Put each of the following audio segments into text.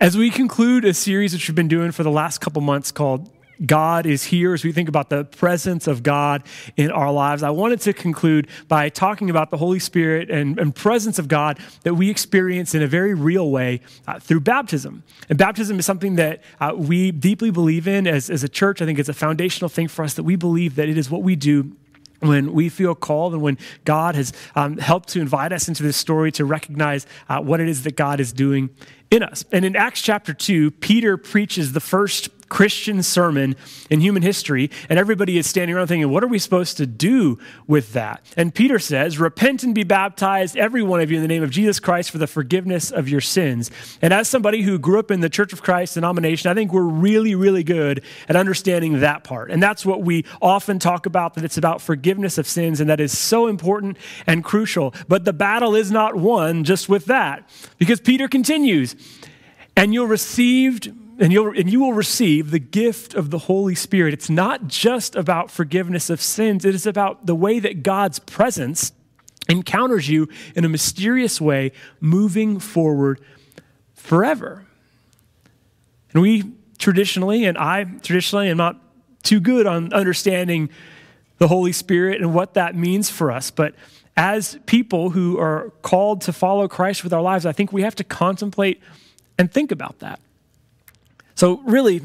As we conclude a series which we've been doing for the last couple months called God is here, as we think about the presence of God in our lives, I wanted to conclude by talking about the Holy Spirit and, and presence of God that we experience in a very real way uh, through baptism. And baptism is something that uh, we deeply believe in as, as a church. I think it's a foundational thing for us that we believe that it is what we do when we feel called and when God has um, helped to invite us into this story to recognize uh, what it is that God is doing in us. And in Acts chapter 2, Peter preaches the first Christian sermon in human history, and everybody is standing around thinking, what are we supposed to do with that? And Peter says, Repent and be baptized, every one of you, in the name of Jesus Christ for the forgiveness of your sins. And as somebody who grew up in the Church of Christ denomination, I think we're really, really good at understanding that part. And that's what we often talk about, that it's about forgiveness of sins, and that is so important and crucial. But the battle is not won just with that, because Peter continues, and you'll received and, you'll, and you will receive the gift of the Holy Spirit. It's not just about forgiveness of sins, it is about the way that God's presence encounters you in a mysterious way, moving forward forever. And we traditionally, and I traditionally am not too good on understanding the Holy Spirit and what that means for us, but as people who are called to follow Christ with our lives, I think we have to contemplate and think about that. So, really,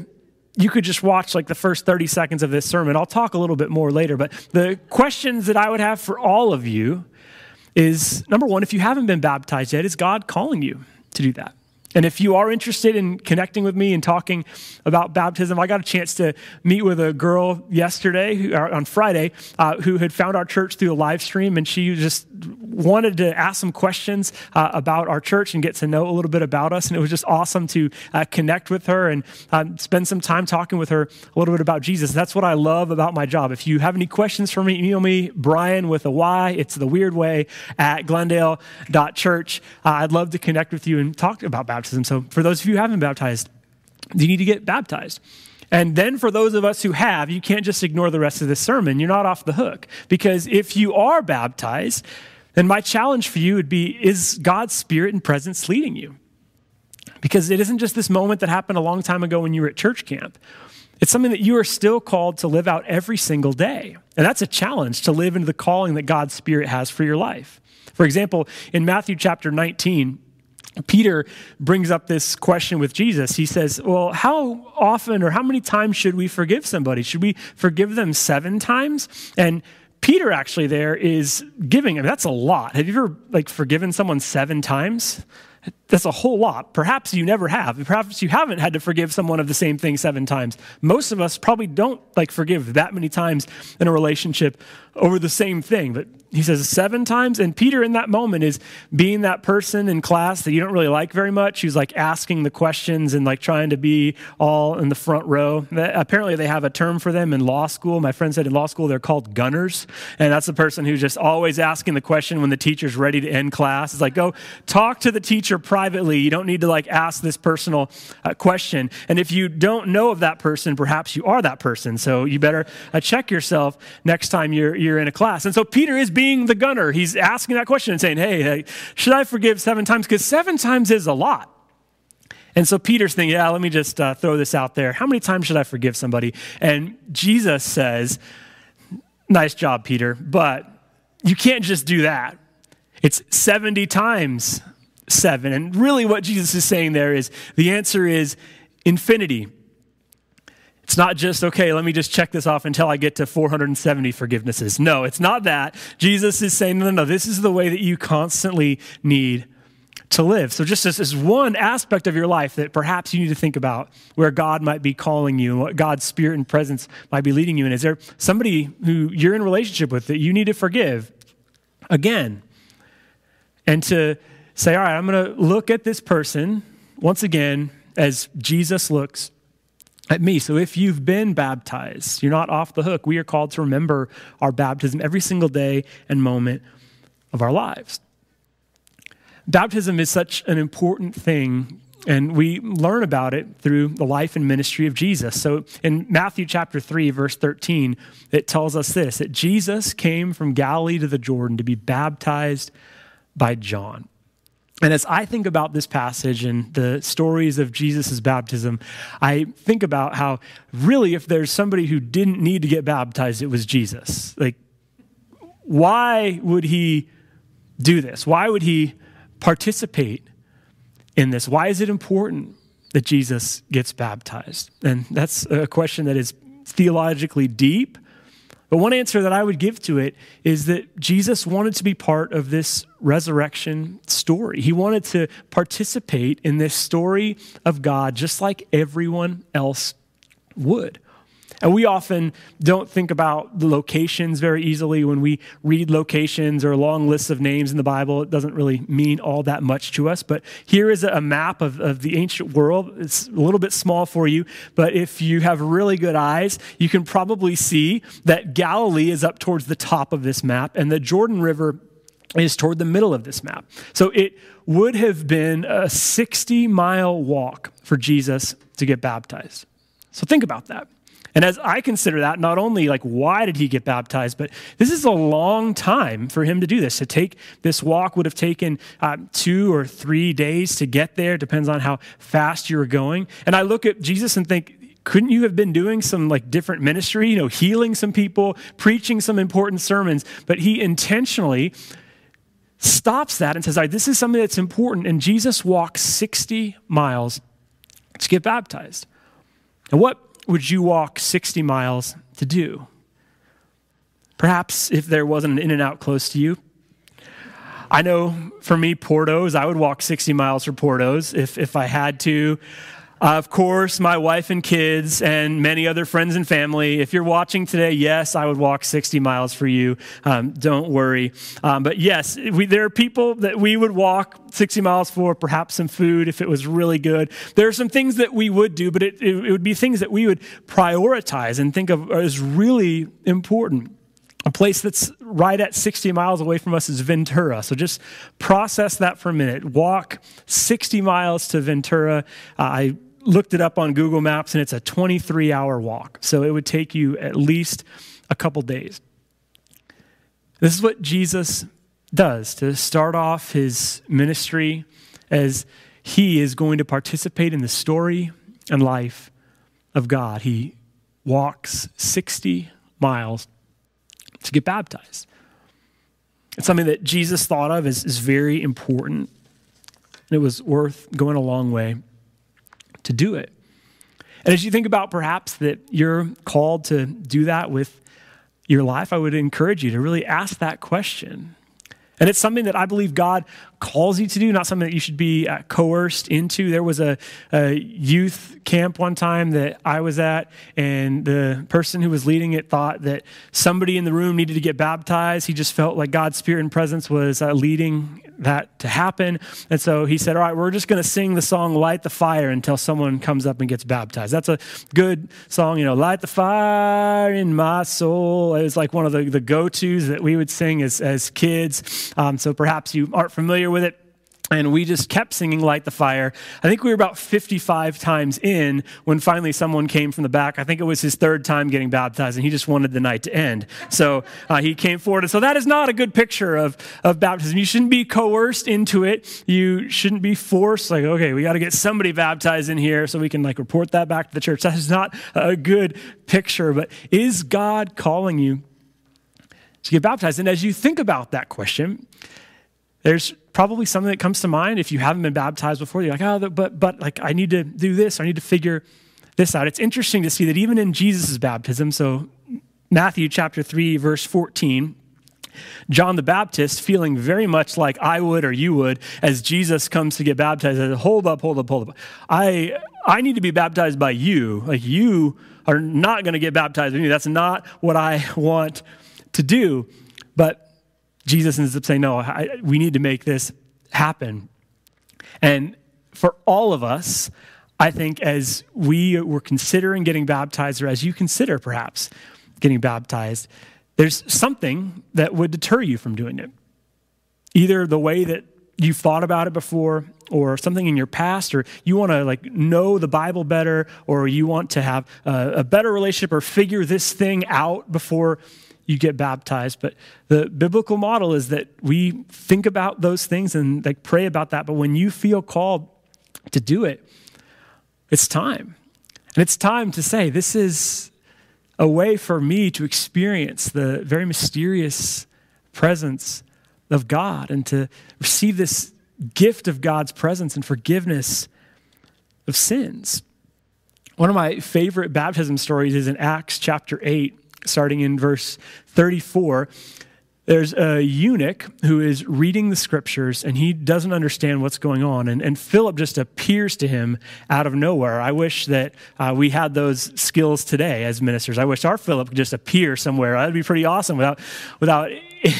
you could just watch like the first 30 seconds of this sermon. I'll talk a little bit more later, but the questions that I would have for all of you is number one, if you haven't been baptized yet, is God calling you to do that? And if you are interested in connecting with me and talking about baptism, I got a chance to meet with a girl yesterday, who, on Friday, uh, who had found our church through a live stream, and she just wanted to ask some questions uh, about our church and get to know a little bit about us. And it was just awesome to uh, connect with her and um, spend some time talking with her a little bit about Jesus. That's what I love about my job. If you have any questions for me, email me, Brian with a Y, it's the weird way, at glendale.church. Uh, I'd love to connect with you and talk about baptism baptism. So, for those of you who haven't baptized, you need to get baptized. And then for those of us who have, you can't just ignore the rest of this sermon. You're not off the hook. Because if you are baptized, then my challenge for you would be is God's Spirit and presence leading you? Because it isn't just this moment that happened a long time ago when you were at church camp. It's something that you are still called to live out every single day. And that's a challenge to live into the calling that God's Spirit has for your life. For example, in Matthew chapter 19, Peter brings up this question with Jesus. He says, Well, how often or how many times should we forgive somebody? Should we forgive them seven times? And Peter actually there is giving, I mean, that's a lot. Have you ever like forgiven someone seven times? That's a whole lot. Perhaps you never have. Perhaps you haven't had to forgive someone of the same thing seven times. Most of us probably don't like forgive that many times in a relationship over the same thing. But he says seven times. And Peter, in that moment, is being that person in class that you don't really like very much, who's like asking the questions and like trying to be all in the front row. Apparently, they have a term for them in law school. My friend said in law school they're called gunners. And that's the person who's just always asking the question when the teacher's ready to end class. It's like, go talk to the teacher privately. You don't need to like ask this personal uh, question. And if you don't know of that person, perhaps you are that person. So you better uh, check yourself next time you're, you're in a class. And so Peter is being the gunner. He's asking that question and saying, hey, hey should I forgive seven times? Because seven times is a lot. And so Peter's thinking, yeah, let me just uh, throw this out there. How many times should I forgive somebody? And Jesus says, nice job, Peter, but you can't just do that. It's 70 times seven. And really, what Jesus is saying there is the answer is infinity. It's not just, okay, let me just check this off until I get to 470 forgivenesses. No, it's not that. Jesus is saying, no, no, no, this is the way that you constantly need to live. So, just as, one aspect of your life that perhaps you need to think about where God might be calling you what God's spirit and presence might be leading you in. Is there somebody who you're in relationship with that you need to forgive again? And to say, all right, I'm going to look at this person once again as Jesus looks at me. So if you've been baptized, you're not off the hook. We are called to remember our baptism every single day and moment of our lives. Baptism is such an important thing, and we learn about it through the life and ministry of Jesus. So in Matthew chapter 3, verse 13, it tells us this that Jesus came from Galilee to the Jordan to be baptized by John. And as I think about this passage and the stories of Jesus' baptism, I think about how really, if there's somebody who didn't need to get baptized, it was Jesus. Like, why would he do this? Why would he participate in this? Why is it important that Jesus gets baptized? And that's a question that is theologically deep but one answer that I would give to it is that Jesus wanted to be part of this resurrection story. He wanted to participate in this story of God just like everyone else would. And we often don't think about the locations very easily when we read locations or long lists of names in the Bible. It doesn't really mean all that much to us. But here is a map of, of the ancient world. It's a little bit small for you, but if you have really good eyes, you can probably see that Galilee is up towards the top of this map and the Jordan River is toward the middle of this map. So it would have been a 60 mile walk for Jesus to get baptized. So think about that. And as I consider that, not only like why did he get baptized, but this is a long time for him to do this. To take this walk would have taken uh, two or three days to get there, depends on how fast you were going. And I look at Jesus and think, couldn't you have been doing some like different ministry, you know, healing some people, preaching some important sermons? But he intentionally stops that and says, All right, This is something that's important. And Jesus walks 60 miles to get baptized. And what would you walk 60 miles to do? Perhaps if there wasn't an In-N-Out close to you. I know for me, Porto's, I would walk 60 miles for Porto's if, if I had to. Uh, of course, my wife and kids, and many other friends and family. If you're watching today, yes, I would walk 60 miles for you. Um, don't worry. Um, but yes, we, there are people that we would walk 60 miles for, perhaps some food if it was really good. There are some things that we would do, but it, it, it would be things that we would prioritize and think of as really important. A place that's right at 60 miles away from us is Ventura. So just process that for a minute. Walk 60 miles to Ventura. Uh, I looked it up on Google Maps and it's a 23 hour walk. So it would take you at least a couple days. This is what Jesus does to start off his ministry as he is going to participate in the story and life of God. He walks 60 miles to get baptized. It's something that Jesus thought of as, as very important, and it was worth going a long way to do it. And as you think about perhaps that you're called to do that with your life, I would encourage you to really ask that question. And it's something that I believe God calls you to do, not something that you should be uh, coerced into. There was a, a, youth camp one time that I was at, and the person who was leading it thought that somebody in the room needed to get baptized. He just felt like God's spirit and presence was uh, leading that to happen. And so he said, All right, we're just going to sing the song Light the Fire until someone comes up and gets baptized. That's a good song, you know, Light the Fire in my soul. It was like one of the, the go tos that we would sing as, as kids. Um, so perhaps you aren't familiar with it. And we just kept singing Light the Fire. I think we were about 55 times in when finally someone came from the back. I think it was his third time getting baptized, and he just wanted the night to end. So uh, he came forward. So that is not a good picture of, of baptism. You shouldn't be coerced into it. You shouldn't be forced, like, okay, we got to get somebody baptized in here so we can like report that back to the church. That is not a good picture. But is God calling you to get baptized? And as you think about that question, there's probably something that comes to mind if you haven't been baptized before. You're like, oh, but, but like, I need to do this. I need to figure this out. It's interesting to see that even in Jesus' baptism, so Matthew chapter 3, verse 14, John the Baptist, feeling very much like I would or you would, as Jesus comes to get baptized, says, hold up, hold up, hold up. I, I need to be baptized by you. Like you are not going to get baptized by me. That's not what I want to do. But Jesus ends up saying, No, I, we need to make this happen. And for all of us, I think as we were considering getting baptized, or as you consider perhaps getting baptized, there's something that would deter you from doing it. Either the way that you've thought about it before, or something in your past, or you want to like know the Bible better, or you want to have a, a better relationship or figure this thing out before you get baptized. But the biblical model is that we think about those things and like pray about that. But when you feel called to do it, it's time. And it's time to say, this is a way for me to experience the very mysterious presence of God and to receive this gift of God's presence and forgiveness of sins. One of my favorite baptism stories is in Acts chapter 8, starting in verse 34. There's a eunuch who is reading the scriptures and he doesn't understand what's going on. And, and Philip just appears to him out of nowhere. I wish that uh, we had those skills today as ministers. I wish our Philip could just appear somewhere. That'd be pretty awesome without, without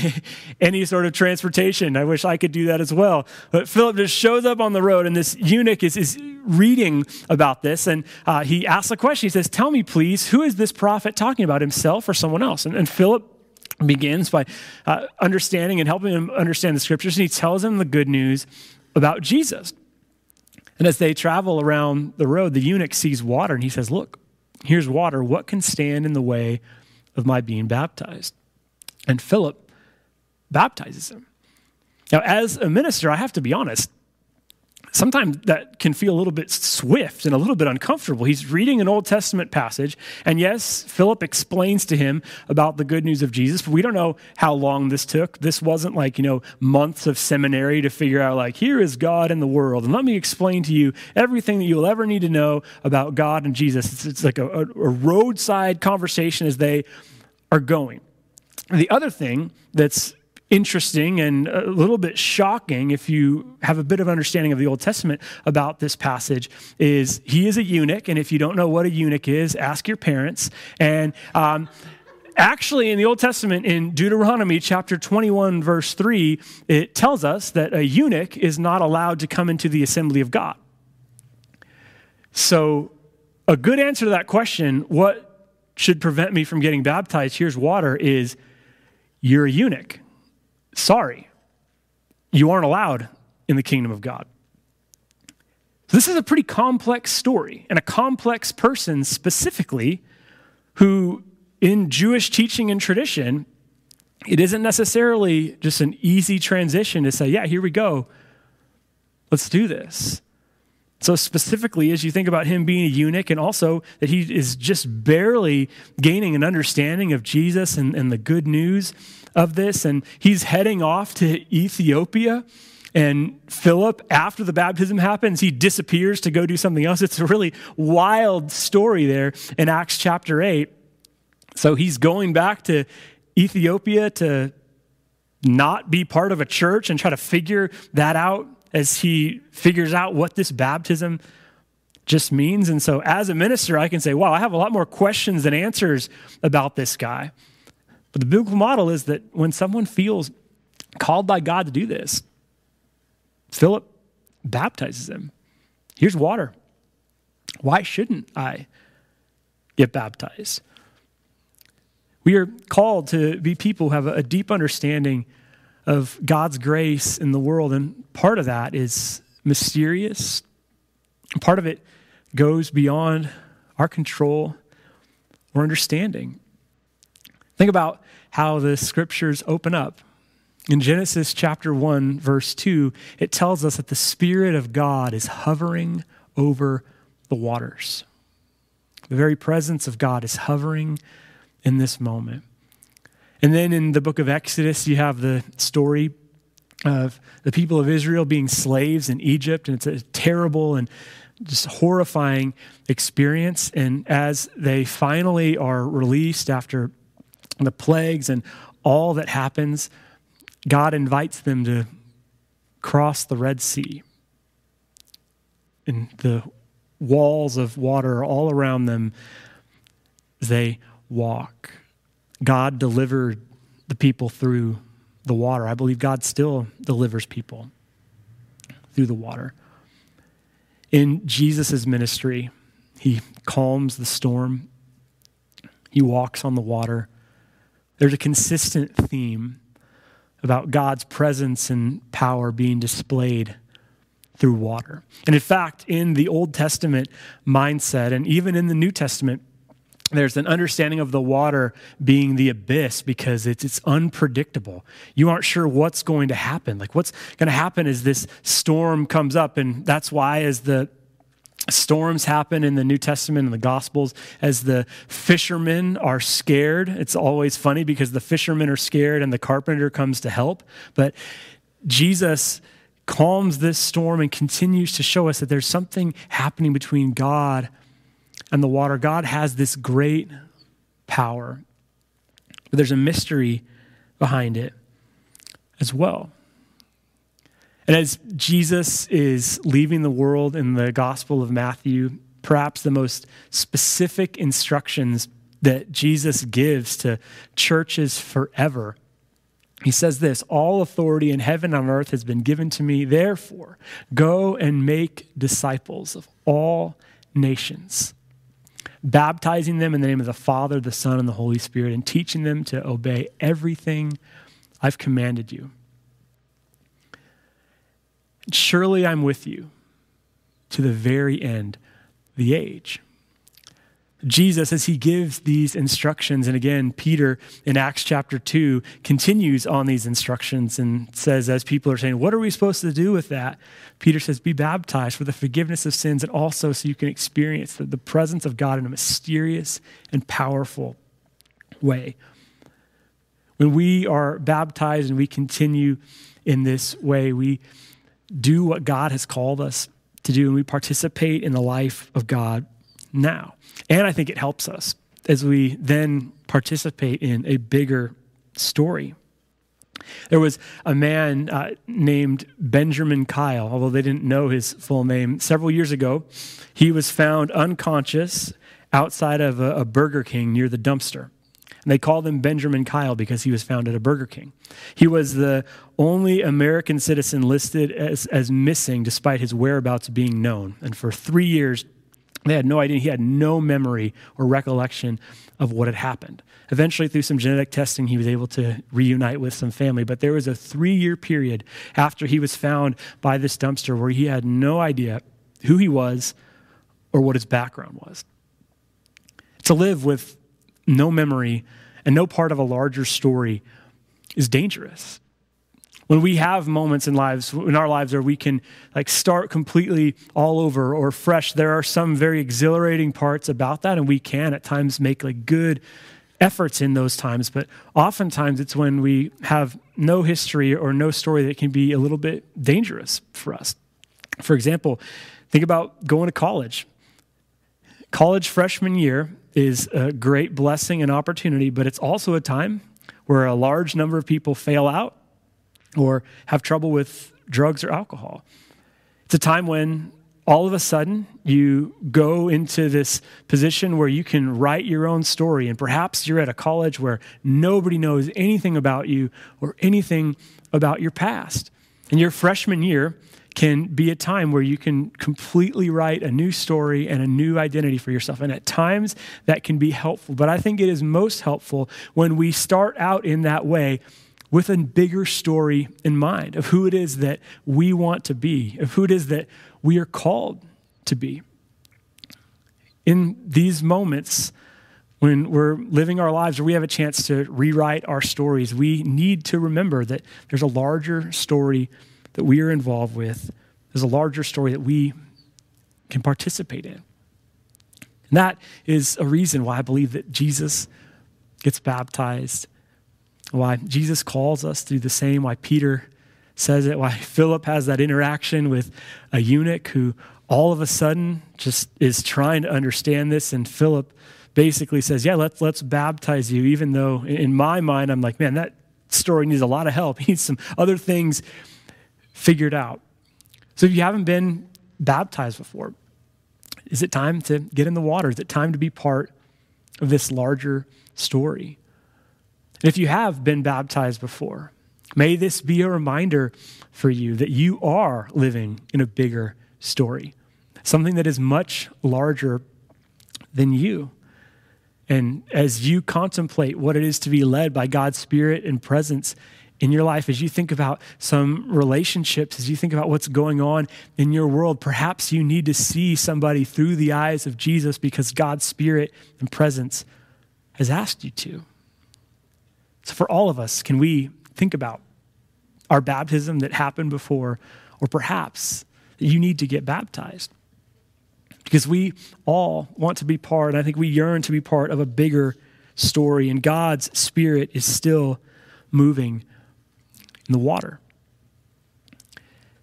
any sort of transportation. I wish I could do that as well. But Philip just shows up on the road and this eunuch is, is reading about this and uh, he asks a question. He says, Tell me, please, who is this prophet talking about, himself or someone else? And, and Philip begins by uh, understanding and helping him understand the scriptures, and he tells him the good news about Jesus. And as they travel around the road, the eunuch sees water and he says, Look, here's water. What can stand in the way of my being baptized? And Philip baptizes him. Now, as a minister, I have to be honest, sometimes that can feel a little bit swift and a little bit uncomfortable. He's reading an Old Testament passage, and yes, Philip explains to him about the good news of Jesus, but we don't know how long this took. This wasn't like, you know, months of seminary to figure out, like, here is God in the world, and let me explain to you everything that you'll ever need to know about God and Jesus. It's, it's like a, a, a roadside conversation as they are going. The other thing that's interesting and a little bit shocking if you have a bit of understanding of the Old Testament about this passage is he is a eunuch. And if you don't know what a eunuch is, ask your parents. And, um, Actually, in the Old Testament, in Deuteronomy chapter 21, verse 3, it tells us that a eunuch is not allowed to come into the assembly of God. So, a good answer to that question, what should prevent me from getting baptized? Here's water, is you're a eunuch sorry, you aren't allowed in the kingdom of God. This is a pretty complex story and a complex person specifically who, in Jewish teaching and tradition, it isn't necessarily just an easy transition to say, yeah, here we go. Let's do this. So, specifically, as you think about him being a eunuch and also that he is just barely gaining an understanding of Jesus and, and the good news of this, and he's heading off to Ethiopia. And Philip, after the baptism happens, he disappears to go do something else. It's a really wild story there in Acts chapter 8. So he's going back to Ethiopia to not be part of a church and try to figure that out as he figures out what this baptism just means. And so, as a minister, I can say, wow, I have a lot more questions than answers about this guy. But the biblical model is that when someone feels called by God to do this, Philip baptizes him. Here's water. Why shouldn't I get baptized? We are called to be people who have a deep understanding of God's grace in the world. And part of that is mysterious. Part of it goes beyond our control or understanding. Think about how the scriptures open up. In Genesis chapter 1, verse 2, it tells us that the Spirit of God is hovering over the waters. The very presence of God is hovering in this moment. And then in the book of Exodus, you have the story of the people of Israel being slaves in Egypt, and it's a terrible and just horrifying experience. And as they finally are released after the plagues and all that happens, God invites them to cross the Red Sea. And the walls of water all around them they walk. God delivered the people through the water. I believe God still delivers people through the water. In Jesus' ministry, he calms the storm, he walks on the water. There's a consistent theme about God's presence and power being displayed through water. And in fact, in the Old Testament mindset, and even in the New Testament there's an understanding of the water being the abyss because it's, it's unpredictable. You aren't sure what's going to happen. Like, what's going to happen is this storm comes up, and that's why, as the storms happen in the New Testament and the Gospels, as the fishermen are scared, it's always funny because the fishermen are scared and the carpenter comes to help. But Jesus calms this storm and continues to show us that there's something happening between God and the water. God has this great power, but there's a mystery behind it as well. And as Jesus is leaving the world in the Gospel of Matthew, perhaps the most specific instructions that Jesus gives to churches forever. He says this All authority in heaven and on earth has been given to me. Therefore, go and make disciples of all nations, baptizing them in the name of the Father, the Son, and the Holy Spirit, and teaching them to obey everything I've commanded you. Surely I'm with you to the very end the age. Jesus, as he gives these instructions, and again, Peter in Acts chapter 2 continues on these instructions and says, as people are saying, What are we supposed to do with that? Peter says, Be baptized for the forgiveness of sins and also so you can experience the, the presence of God in a mysterious and powerful way. When we are baptized and we continue in this way, we do what God has called us to do and we participate in the life of God now. And I think it helps us as we then participate in a bigger story. There was a man uh, named Benjamin Kyle, although they didn't know his full name. Several years ago, he was found unconscious outside of a, a Burger King near the dumpster. And they called him Benjamin Kyle because he was found at a Burger King. He was the only American citizen listed as, as missing despite his whereabouts being known. And for three years, they had no idea. He had no memory or recollection of what had happened. Eventually, through some genetic testing, he was able to reunite with some family. But there was a three year period after he was found by this dumpster where he had no idea who he was or what his background was. To live with no memory and no part of a larger story is dangerous. When we have moments in lives in our lives where we can like start completely all over or fresh, there are some very exhilarating parts about that, and we can at times make like good efforts in those times. But oftentimes it's when we have no history or no story that can be a little bit dangerous for us. For example, think about going to college. College freshman year is a great blessing and opportunity, but it's also a time where a large number of people fail out or have trouble with drugs or alcohol. It's a time when all of a sudden you go into this position where you can write your own story, and perhaps you're at a college where nobody knows anything about you or anything about your past. And your freshman year, can be a time where you can completely write a new story and a new identity for yourself. And at times that can be helpful. But I think it is most helpful when we start out in that way with a bigger story in mind of who it is that we want to be, of who it is that we are called to be. In these moments, when we're living our lives or we have a chance to rewrite our stories, we need to remember that there's a larger story that we are involved with, there's a larger story that we can participate in. And that is a reason why I believe that Jesus gets baptized, why Jesus calls us through the same, why Peter says it, why Philip has that interaction with a eunuch who all of a sudden just is trying to understand this. And Philip basically says, Yeah, let's, let's baptize you, even though in my mind, I'm like, Man, that story needs a lot of help. He needs some other things figured out. So if you haven't been baptized before, is it time to get in the water? Is it time to be part of this larger story? And if you have been baptized before, may this be a reminder for you that you are living in a bigger story, something that is much larger than you. And as you contemplate what it is to be led by God's Spirit and presence in your life, as you think about some relationships, as you think about what's going on in your world, perhaps you need to see somebody through the eyes of Jesus because God's Spirit and presence has asked you to. So, for all of us, can we think about our baptism that happened before, or perhaps you need to get baptized? Because we all want to be part, and I think we yearn to be part of a bigger story, and God's Spirit is still moving in the water.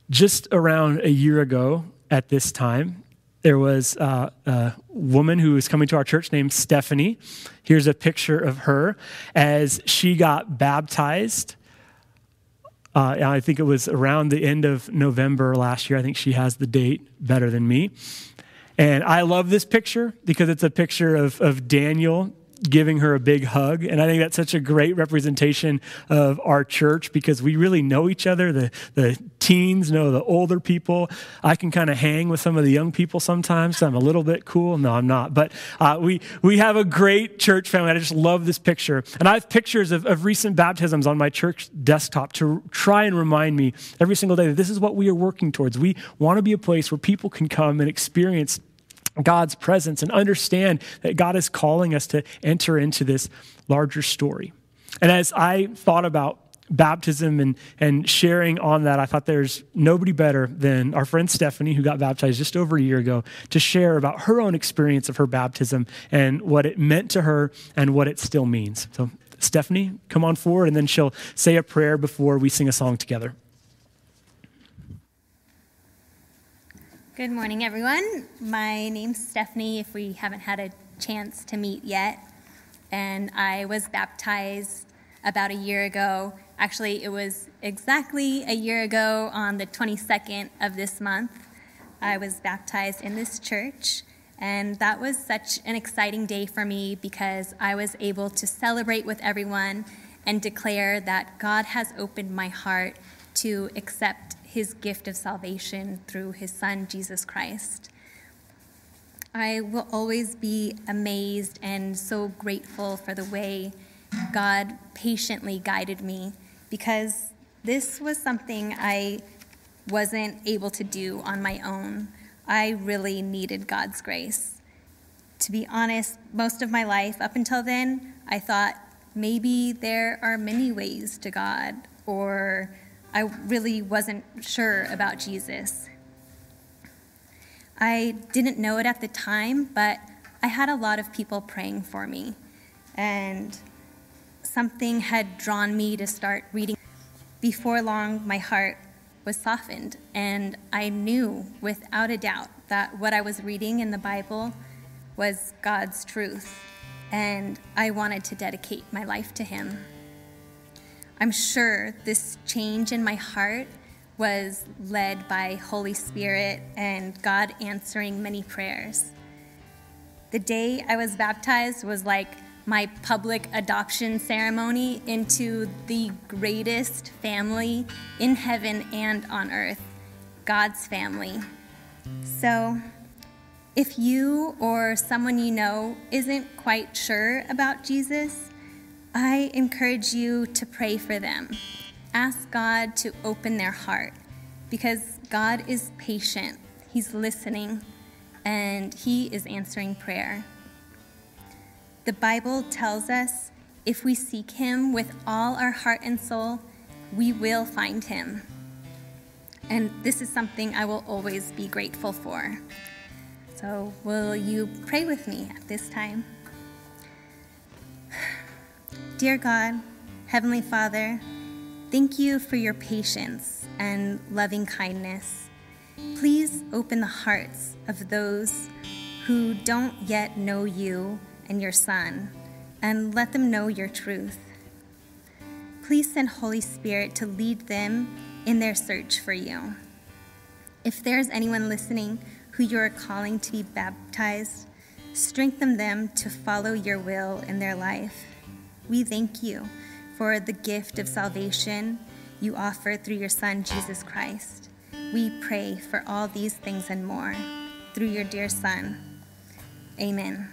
Just around a year ago at this time, there was uh, a woman who was coming to our church named Stephanie. Here's a picture of her as she got baptized. Uh, I think it was around the end of November last year. I think she has the date better than me. And I love this picture because it's a picture of, of Daniel giving her a big hug. And I think that's such a great representation of our church because we really know each other. The, the teens know the older people. I can kind of hang with some of the young people sometimes. So I'm a little bit cool. No, I'm not. But uh, we, we have a great church family. I just love this picture. And I have pictures of, of recent baptisms on my church desktop to try and remind me every single day that this is what we are working towards. We want to be a place where people can come and experience God's presence and understand that God is calling us to enter into this larger story. And as I thought about baptism and, and sharing on that, I thought there's nobody better than our friend Stephanie, who got baptized just over a year ago, to share about her own experience of her baptism and what it meant to her and what it still means. So, Stephanie, come on forward, and then she'll say a prayer before we sing a song together. Good morning, everyone. My name's Stephanie, if we haven't had a chance to meet yet. And I was baptized about a year ago. Actually, it was exactly a year ago on the 22nd of this month. I was baptized in this church. And that was such an exciting day for me because I was able to celebrate with everyone and declare that God has opened my heart to accept his gift of salvation through his son, Jesus Christ. I will always be amazed and so grateful for the way God patiently guided me because this was something I wasn't able to do on my own. I really needed God's grace. To be honest, most of my life up until then, I thought maybe there are many ways to God, or I really wasn't sure about Jesus. I didn't know it at the time, but I had a lot of people praying for me. And something had drawn me to start reading. Before long, my heart was softened, and I knew without a doubt that what I was reading in the Bible was God's truth, and I wanted to dedicate my life to Him. I'm sure this change in my heart was led by Holy Spirit and God answering many prayers. The day I was baptized was like my public adoption ceremony into the greatest family in heaven and on earth, God's family. So, if you or someone you know isn't quite sure about Jesus, I encourage you to pray for them. Ask God to open their heart because God is patient, He's listening, and He is answering prayer. The Bible tells us if we seek Him with all our heart and soul, we will find Him. And this is something I will always be grateful for. So, will you pray with me at this time? Dear God, Heavenly Father, thank you for your patience and loving kindness. Please open the hearts of those who don't yet know you and your Son, and let them know your truth. Please send Holy Spirit to lead them in their search for you. If there's anyone listening who you are calling to be baptized, strengthen them to follow your will in their life. We thank you for the gift of salvation you offer through your Son, Jesus Christ. We pray for all these things and more through your dear Son. Amen.